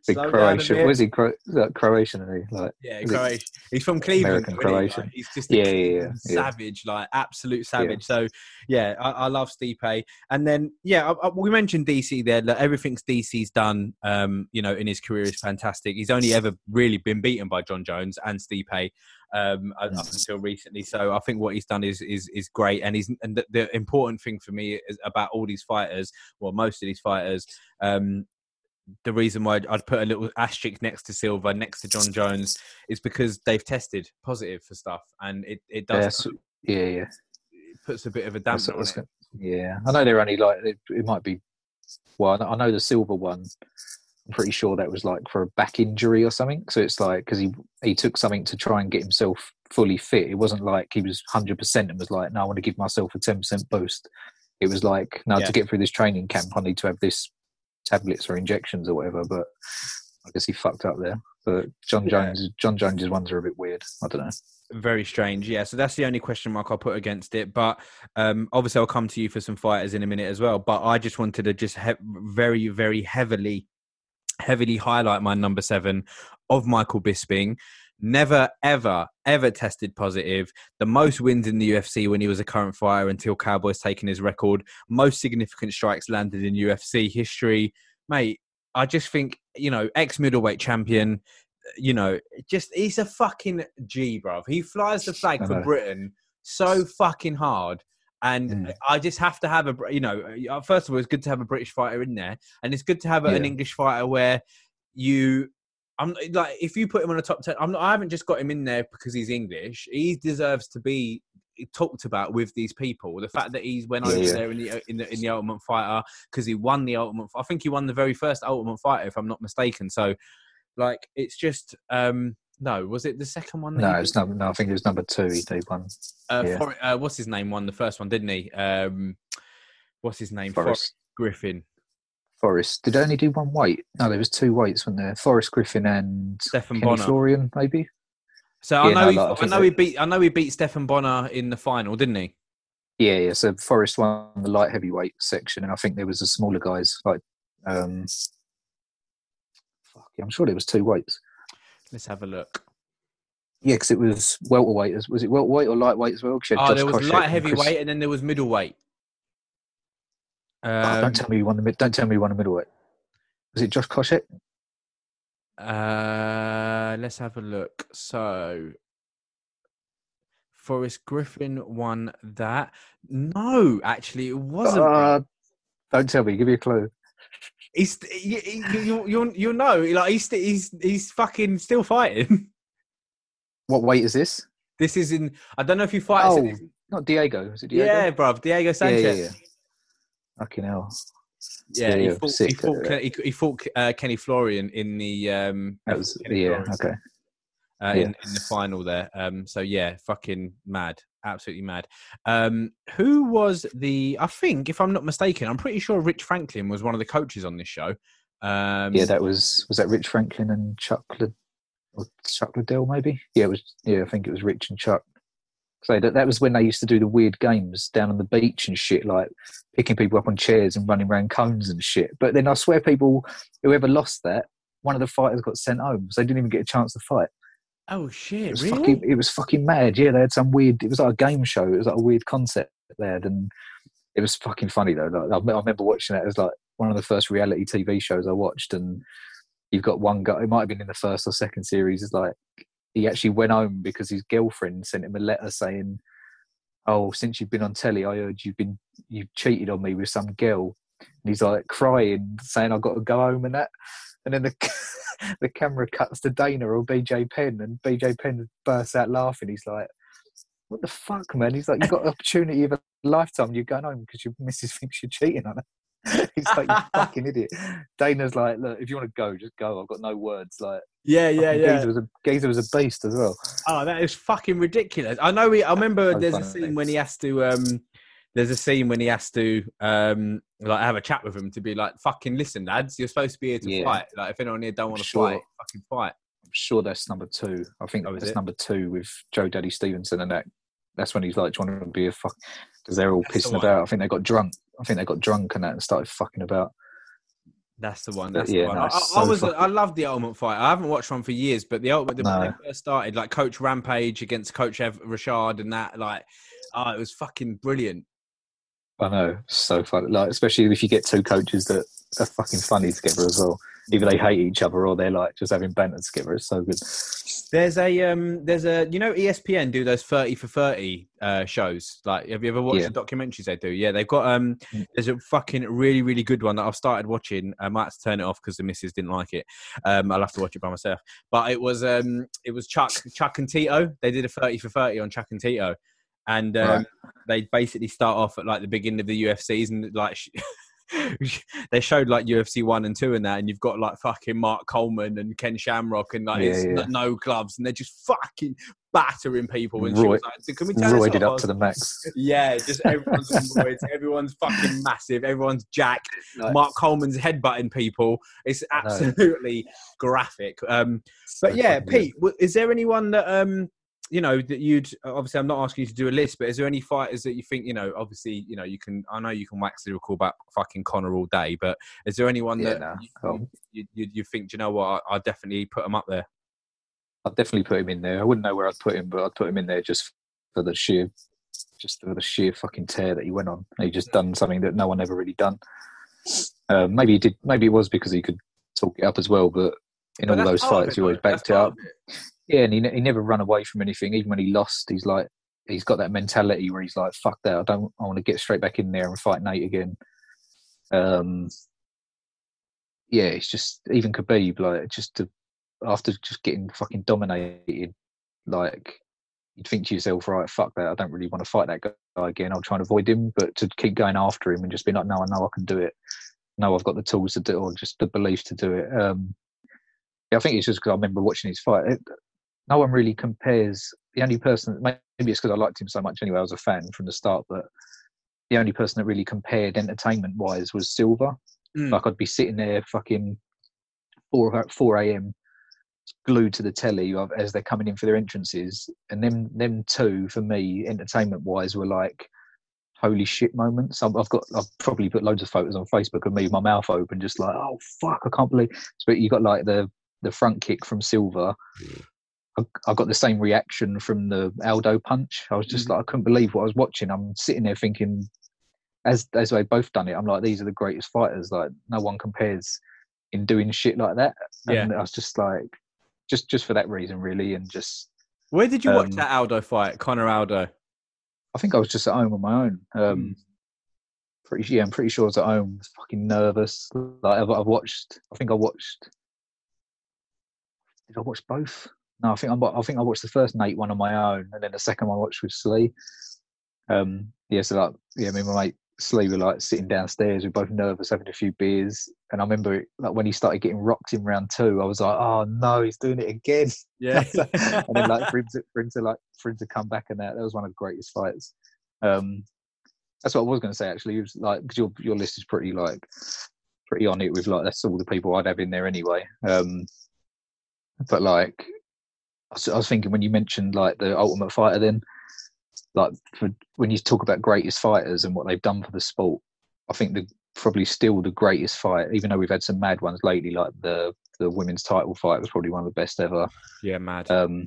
big Croatian? Was he Cro- Croatian? He? Like, Yeah, Croatian. He's from Cleveland. American isn't he? Croatian? Like, he's just Yeah, yeah, yeah, Cleveland yeah. savage, like absolute savage. So, yeah, I, I love Stipe. And then, yeah, I, I, we mentioned DC there. That everything's DC's done, um, you know, in his career is fantastic. He's only ever really been beaten by Jon Jones and Stipe um, up until recently. So I think what he's done is is is great. And he's and the, the important thing for me is about all these fighters, well, most of these fighters. Um, the reason why I'd put a little asterisk next to Silva, next to Jon Jones, is because they've tested positive for stuff, and it, it does Yes. yeah, yeah. it puts a bit of a damper on it. good. Yeah, I know they're only like it, it might be. Well, I know the Silva one. I'm pretty sure that was like for a back injury or something. So it's like because he he took something to try and get himself fully fit. It wasn't like he was hundred percent and was like, no, I want to give myself a ten percent boost. It was like, no, Yeah. to get through this training camp, I need to have this tablets or injections or whatever. But I guess he fucked up there. But Jon Yeah. Jones, Jon Jones's ones are a bit weird. I don't know. Very strange, yeah. So that's the only question mark I'll put against it. But um, obviously, I'll come to you for some fighters in a minute as well. But I just wanted to just he- very, very heavily, heavily highlight my number seven of Michael Bisping. Never, ever, ever tested positive. The most wins in the UFC when he was a current fighter until Cowboys taken his record. Most significant strikes landed in UFC history. Mate, I just think, you know, ex middleweight champion, you know, just he's a fucking G, bruv. He flies the flag for. Britain so fucking hard. And Mm. I just have to have a, you know, uh, first of all, it's good to have a British fighter in there, and it's good to have a- an English fighter where you, I'm like, if you put him on a top ten, I'm not, I haven't just got him in there because he's English. He deserves to be talked about with these people. The fact that he's went Yeah, over yeah. there in the in the in the Ultimate Fighter because he won the Ultimate. I think he won the very first Ultimate Fighter, if I'm not mistaken. So, like, it's just. um no, was it the second one? No, it's number. No, I think it was number two. He did one. uh, Yeah. For, uh, what's his name? Won the first one, didn't he? Um, what's his name? Forrest. Griffin. Forrest. Did only do one weight? No, there was two weights, weren't there? Forrest Griffin and Stephan Kenny Bonner. Florian, maybe. So I Yeah, know, no, he, I know he beat, I know he beat Stephan Bonner in the final, didn't he? Yeah, yeah. So Forrest won the light heavyweight section, and I think there was the smaller guys like. um fuck, I'm sure there was two weights. Let's have a look. Yeah, because it was welterweight. Was it welterweight or lightweight as well? Oh, Josh there was light and heavyweight, Chris- and then there was middleweight. Oh, Um, don't tell me you won the mid. Don't tell me you won the middleweight. Was it Josh Koscheck? Uh, let's have a look. So, Forrest Griffin won that. No, actually, it wasn't. Uh, don't tell me. Give me a clue. He's you, you, you, you'll know. Like he's he's he's fucking still fighting. What weight is this? This is in. I don't know if you fight. Oh, not Diego. Is it Diego? yeah, bruv, Diego Sanchez. yeah, yeah. Fucking hell. Yeah, Yeah, he yeah, fought, he fought, Ken- he, he fought uh, Kenny Florian in the um That was Kenny yeah. Florian, Okay. uh, yeah. in, in the final there. Um, so yeah, fucking mad, absolutely mad. Um, who was the? I think, if I'm not mistaken, I'm pretty sure Rich Franklin was one of the coaches on this show. Um, Yeah, that was was that Rich Franklin and Chuck or Chuck Liddell maybe. Yeah, it was. Yeah, I think it was Rich and Chuck. So that that was when they used to do the weird games down on the beach and shit, like picking people up on chairs and running around cones and shit. But then I swear, people whoever lost that, one of the fighters got sent home, so they didn't even get a chance to fight. Oh It shit! was Really? fucking. It was fucking mad. Yeah, they had some weird. It was like a game show. It was like a weird concept they had, and it was fucking funny though. Like, I, I remember watching that. It was like one of the first reality TV shows I watched, and you've got one guy. It might have been in the first or second series. It's like he actually went home because his girlfriend sent him a letter saying, "Oh, since you've been on telly, I heard you've been you've cheated on me with some girl." And he's like crying, saying, "I've got to go home," and that. And then the <laughs> <laughs> <laughs> the camera cuts to Dana or BJ Penn, and BJ Penn bursts out laughing. He's like, "What the fuck, man?" He's like, "You got the opportunity of a lifetime. You're going home because your missus <laughs> thinks you're cheating on her." <laughs> He's like, "You fucking idiot." Dana's like, "Look, if you want to go, just go. I've got no words." Like, yeah, yeah, yeah. Geezer was a Geezer was a beast as well. Oh, that is fucking ridiculous. I know. He, I remember there's a scene when he has to. Um, there's a scene when he has to um, like have a chat with him to be like, "Fucking listen, lads, you're supposed to be here to Yeah. fight. Like, if anyone here don't want to Sure. fight, fucking fight." I'm sure that's number two. I think Oh, that's it? number two with Joe Daddy Stevenson and that. That's when he's like trying to be a fuck because they're all That's pissing about. I think they got drunk. I think they got drunk and that and started fucking about. That's the one. That's yeah, the one. no, I, I, I was. fucking- I love the Ultimate Fight. I haven't watched one for years, but the Ultimate when No. they first started, like Coach Rampage against Coach Ev- Rashad and that, like, oh, it was fucking brilliant. I know, so funny. Like especially if you get two coaches that are fucking funny together as well. Either they hate each other or they're like just having banter together. It's so good. There's a um, there's a you know ESPN do those thirty for thirty uh, shows. Like, have you ever watched Yeah. the documentaries they do? Yeah, they've got um, Mm. there's a fucking really really good one that I've started watching. I might have to turn it off because the missus didn't like it. Um, I'll have to watch it by myself. But it was um, it was Chuck Chuck and Tito. They did a thirty for thirty on Chuck and Tito, and um, Right. they basically start off at like the beginning of the UFCs and like. <laughs> they showed like UFC one and two and that, and you've got like fucking Mark Coleman and Ken Shamrock and like Yeah, it's yeah. no gloves, and they're just fucking battering people. And she Roy- was like, "Can we turn Roided off?" up to the max. <laughs> Yeah, just everyone's everyone's fucking massive, everyone's jacked. Like, Mark Coleman's headbutting people. It's absolutely graphic. Um, but yeah. Pete, is there anyone that um, you know that you'd obviously I'm not asking you to do a list, but is there any fighters that you think you know? Obviously, you know you can. I know you can wax lyrical about fucking Conor all day, but is there anyone Yeah, that nah, you, cool. you, you, you think? Do you know what? I, I'll definitely put them up there. I'd definitely put him in there. I wouldn't know where I'd put him, but I'd put him in there just for the sheer, just for the sheer fucking tear that he went on. He just done something that no one ever really done. Uh, maybe he did. Maybe it was because he could talk it up as well. But in But all those fights. it, He always backed it up. it. Yeah, and he, he never run away from anything. Even when he lost, he's like he's got that mentality where he's like, "Fuck that! I don't. I want to get straight back in there and fight Nate again." Um, yeah, it's just even Khabib, like just to after just getting fucking dominated, like you'd think to yourself, right, fuck that, I don't really want to fight that guy again. I'll try and avoid him, but to keep going after him and just be like, no, I know I can do it. No, I've got the tools to do it, or just the belief to do it. Um, yeah, I think it's just because I remember watching his fight. It, no one really compares. The only person, maybe it's because I liked him so much anyway. I was a fan from the start, but the only person that really compared entertainment wise was Silva. Mm. Like I'd be sitting there fucking four four a.m. glued to the telly as they're coming in for their entrances, and them them two for me, entertainment wise, were like holy shit moments. I've, I've got I've probably put loads of photos on Facebook of me with my mouth open, just like oh fuck, I can't believe. But you got like the the front kick from Silva. I, I got the same reaction from the Aldo punch. I was just Mhm. like I couldn't believe what I was watching. I'm sitting there thinking, as as they both done it, I'm like these are the greatest fighters. Like no one compares in doing shit like that. Yeah. And I was just like, just just for that reason, really, and just Where did you watch Um, that Aldo fight, Conor Aldo? I think I was just at home on my own. Um, Hmm. Pretty yeah, I'm pretty sure I was at home, I was fucking nervous. Like I've, I've watched. I think I watched. Did I watch both? No, I think I, I think I watched the first Nate one on my own, and then the second one I watched with Slee. Um, yeah, so like yeah, me and my mate Slee were like sitting downstairs. We are both nervous, having a few beers, and I remember it, like when he started getting rocked in round two, I was like, oh no, he's doing it again. Yeah. <laughs> and then like for him to, for him to like for him to come back and that that was one of the greatest fights. Um, that's what I was going to say actually. It was like because your your list is pretty like pretty on it with like that's all the people I'd have in there anyway. Um, but like I was, thinking when you mentioned like the Ultimate Fighter, then like for when you talk about greatest fighters and what they've done for the sport, I think the probably still the greatest fight, even though we've had some mad ones lately, like the the women's title fight was probably one of the best ever. yeah, mad. Um,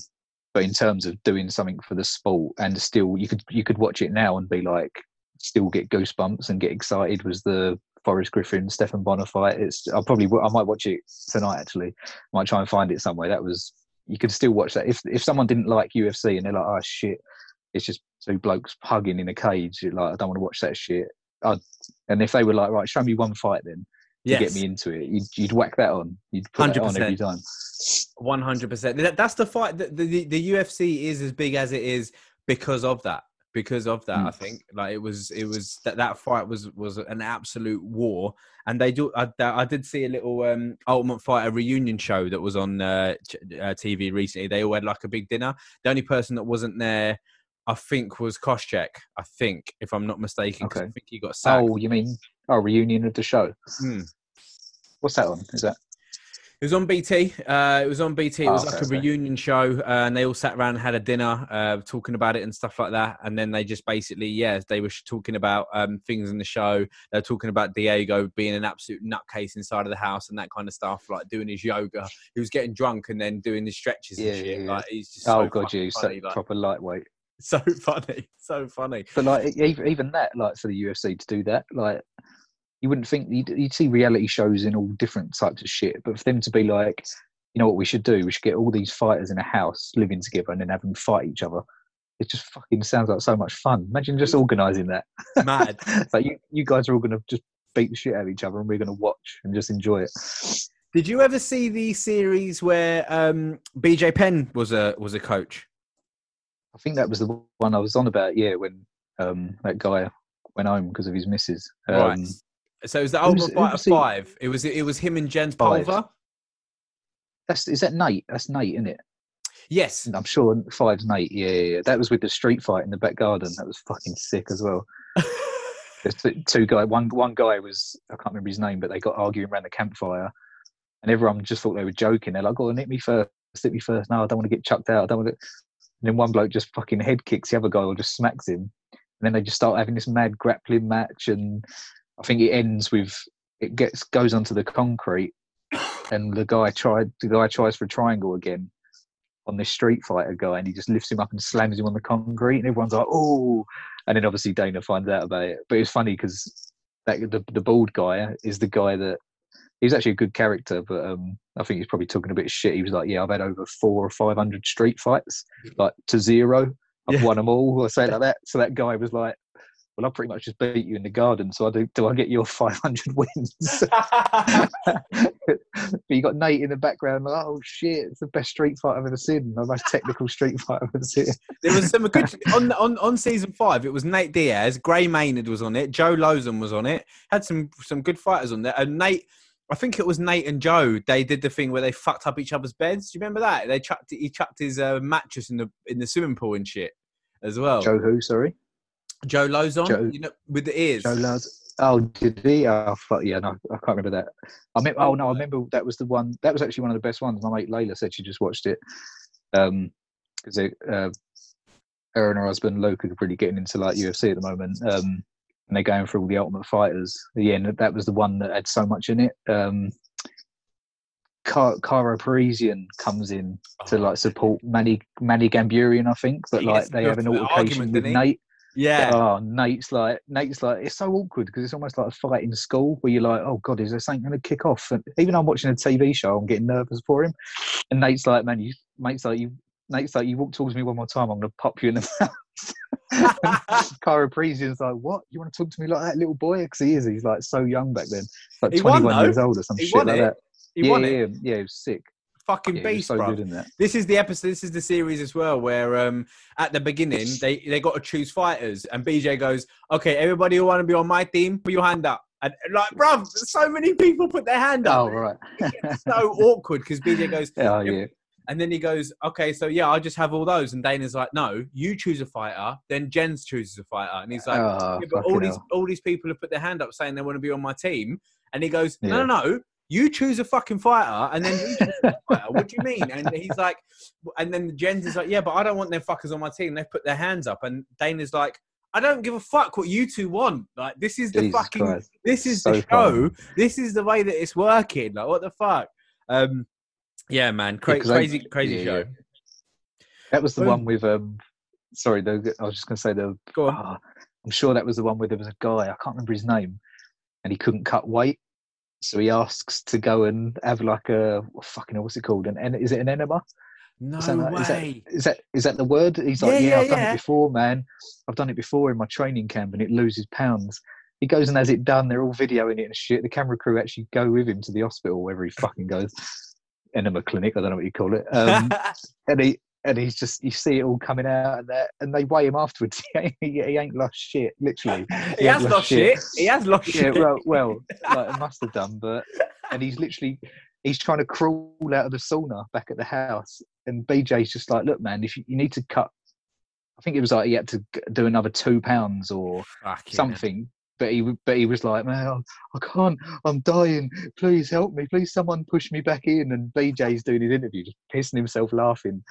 but in terms of doing something for the sport and still you could you could watch it now and be like still get goosebumps and get excited was the Forrest Griffin Stephan Bonner fight. It's I probably I might watch it tonight actually. might try and find it somewhere. That was you could still watch that if if someone didn't like UFC and they're like oh shit it's just two blokes hugging in a cage you're like I don't want to watch that shit. I'd, and if they were like right show me one fight then to yes. get me into it you'd, you'd whack that on you'd put that on every 100%. time. One hundred percent. That's the fight. The, the the UFC is as big as it is because of that. Because of that, Mm. I think like it was it was that that fight was was an absolute war. And they do. I, I did see a little um, Ultimate Fighter reunion show that was on uh, uh, TV recently. They all had like a big dinner. The only person that wasn't there, I think, was Koscheck. I think, if I'm not mistaken, 'cause I think he got sacked. Oh, you mean oh reunion of the show? Hmm. What's that on? Is that It was on BT. Uh, it was on BT. It was Oh, like okay, a okay. reunion show, uh, and they all sat around and had a dinner, uh, talking about it and stuff like that. And then they just basically, yeah, they were talking about um, things in the show. They were talking about Diego being an absolute nutcase inside of the house and that kind of stuff, like doing his yoga. He was getting drunk and then doing his stretches Yeah, and shit. yeah. Like he's just oh so god, you so like, proper lightweight. <laughs> so funny, so funny. But like even even that, like for the UFC to do that, like you wouldn't think you'd, you'd see reality shows in all different types of shit, but for them to be like, you know what we should do? We should get all these fighters in a house living together and then have them fight each other. It just fucking sounds like so much fun. Imagine just organising that. Mad. <laughs> Like you, you guys are all going to just beat the shit out of each other and we're going to watch and just enjoy it. Did you ever see the series where um, BJ Penn was a was a coach? I think that was the one I was on about. Yeah, when um, that guy went home because of his missus. Um, Right. So it was the who's- Ultimate Fighter who's he? Five. It was it was him and Jens Five. Pulver. That's is that Nate? That's Nate, isn't it? Yes. I'm sure Five's Nate. Yeah, yeah, yeah. That was with the street fight in the back garden. That was fucking sick as well. <laughs> There's two, two guy. One one guy was I can't remember his name, but they got arguing around the campfire, and everyone just thought they were joking. They're like, "Oh, hit me first, hit me first. No, I don't want to get chucked out. I don't want to. And then one bloke just fucking head kicks the other guy or just smacks him, and then they just start having this mad grappling match. And I think it ends with it gets goes onto the concrete, and the guy tried the guy tries for a triangle again on this street fighter guy, and he just lifts him up and slams him on the concrete, and everyone's like, "Oh!" And then obviously Dana finds out about it. But it's funny because that the, the bald guy is the guy that he's actually a good character, but um, I think he's probably talking a bit of shit. He was like, "Yeah, I've had over four or five hundred street fights, like to zero. I've Yeah. won them all, or something like that." So that guy was like, "Well, I pretty much just beat you in the garden. So I do. Do I get your <laughs> five hundred wins?" <laughs> but you got Nate in the background, like, "Oh shit, it's the best street fight I've ever seen. The most technical street <laughs> fight I've ever seen." There was some good on on on season five. It was Nate Diaz, Gray Maynard was on it, Joe Lauzon was on it. Had some some good fighters on there. And Nate, I think it was Nate and Joe. They did the thing where they fucked up each other's beds. Do you remember that? They chucked he chucked his uh, mattress in the in the swimming pool and shit as well. Joe, who? Sorry, Lauzon, Joe- you know, with the ears. Joe Lars. Oh, did he? Oh, fuck yeah, no, I can't remember that. I mean, oh no, I remember that was the one. That was actually one of the best ones. My mate Layla said she just watched it. Um, because uh, her and her husband Luke are really getting into like UFC at the moment. Um, and they're going through all the Ultimate Fighters. Yeah, and that was the one that had so much in it. Um, Car- Parisyan comes in to Oh, like support Manny Manny Gamburyan, I think, but like they have an altercation with? Nate. Yeah. Oh, Nate's like Nate's like it's so awkward because it's almost like a fight in school where you're like, oh god, is this something going to kick off? And even I'm watching a TV show, I'm getting nervous for him. And Nate's like, man, you Nate's like you. Nate's like, you walk towards me one more time, I'm going to pop you in the <laughs> mouth. <laughs> Karo Parisyan's like, what? You want to talk to me like that, little boy? Because he is. He's like so young back then, like He 21 though. years old or some He shit won like it. that. he yeah, won yeah, it. yeah, yeah, it was sick. Fucking Yeah, beast, so bro. good in that. This is the episode. This is the series as well, where um, at the beginning they they got to choose fighters, and BJ goes, "Okay, everybody who want to be on my team, put your hand up." And like, bruv, so many people put their hand up. Oh right. <laughs> so awkward because BJ goes, <laughs> oh yeah. and then he goes, "Okay, so yeah, I'll just have all those." And Dana's like, "No, you choose a fighter, then Jens chooses a fighter." And he's like, oh, yeah, but all these all these people have put their hand up saying they want to be on my team, and he goes, "No, Yeah. no, no, you choose a fucking fighter, and then you choose a fighter. What do you mean?" And he's like, and then Jens is like, "Yeah, but I don't want them fuckers on my team. They've put their hands up." And Dana's like, "I don't give a fuck what you two want. Like, this is the Jesus fucking, Christ. this is So the show. This is the way that it's working. Like, what the fuck?" Um, yeah, man, cra- 'cause I- crazy, crazy yeah, show. yeah. That was the Boom. one with um. Sorry, the, I was just going to say the. Go on. ah, I'm sure that was the one where there was a guy. I can't remember his name, and he couldn't cut weight, so he asks to go and have like a what fucking what's it called? An en- is it an enema? No Is that way. is that is that the word? He's like, Yeah, yeah, yeah, I've done it before, man. I've done it before in my training camp, and it loses pounds. He goes and has it done. They're all videoing it and shit. The camera crew actually go with him to the hospital wherever he fucking goes. Enema clinic, I don't know what you call it. Um, <laughs> and he and he's just you see it all coming out and that, and they weigh him afterwards. <laughs> he, ain't, he ain't lost shit, literally. <laughs> he has lost shit. He has lost Yeah, shit. well, well, <laughs> like I must have done, but and he's literally he's trying to crawl out of the sauna back at the house, and BJ's just like, look, man, if you, you need to cut, I think it was like he had to do another two pounds or Fucking something. But he, but he was like, man, I, can't, I'm dying. Please help me. Please, someone push me back in. And BJ's doing his interview, just pissing himself laughing,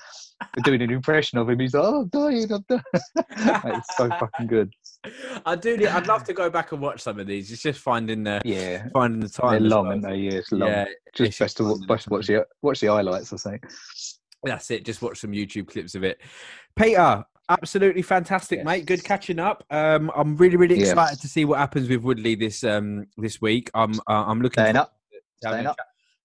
doing an impression of him. He's like, oh, I'm dying, I'm dying. <laughs> it's so fucking good. I do. I'd love to go back and watch some of these. It's just finding the Yeah, finding the time. they're long, well. aren't they? Yeah, it's long. Yeah, just it's best to wa- finding best to watch the watch the highlights. I think. That's it. Just watch some YouTube clips of it. Peter, absolutely fantastic, Yes. mate. Good catching up. Um, I'm really, really Yeah. excited to see what happens with Woodley this um this week. I'm uh, I'm looking. Staying forward up. to Staying up.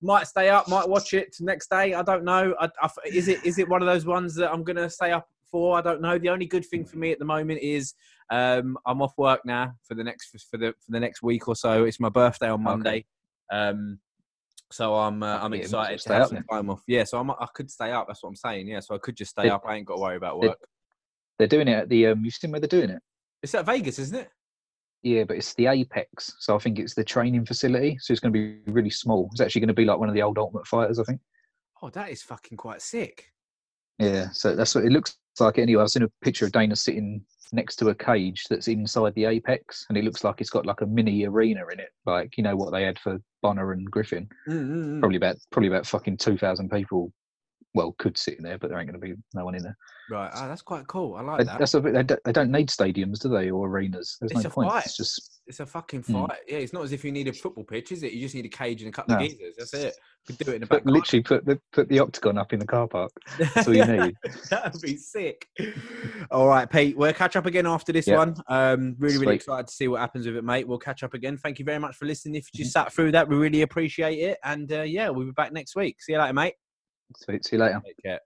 Might stay up. Might watch it next day. I don't know. I, I, is it is it one of those ones that I'm gonna stay up for? I don't know. The only good thing for me at the moment is um I'm off work now for the next for the for the next week or so. It's my birthday on Okay. Monday. Um. So I'm uh, I'm Yeah, might as well excited to stay have up some then. time off. Yeah, so I'm, I could stay up. That's what I'm saying. Yeah, so I could just stay Did- up. I ain't got to worry about did- work. They're doing it at the. Um, you've seen where they're doing it. It's at Vegas, isn't it? Yeah, but it's the Apex, so I think it's the training facility. So it's going to be really small. It's actually going to be like one of the old Ultimate Fighters, I think. Oh, that is fucking quite sick. Yeah, so that's what it looks like. Anyway, I've seen a picture of Dana sitting next to a cage that's inside the Apex, and it looks like it's got like a mini arena in it, like you know what they had for Bonner and Griffin. Mm, mm, mm. Probably about probably about fucking two thousand people well, could sit in there, but there ain't going to be no one in there. Right. Oh, that's quite cool. I like that. That's a bit, they, don't, they don't need stadiums, do they, or arenas? There's It's no a point. fight. It's just It's a fucking Mm. fight. Yeah, it's not as if you need a football pitch, is it? You just need a cage and a couple of No. geezers. That's it. You could do it in the back. literally put the put the octagon up in the car park. <laughs> That's all you need. <laughs> That'd be sick. All right, Pete. We'll catch up again after this Yeah. one. Um, really, really excited to see what happens with it, mate. We'll catch up again. Thank you very much for listening. If you Mm-hmm. just sat through that, we really appreciate it. And uh, yeah, we'll be back next week. See you later, mate. Sweet. See you later. Take care.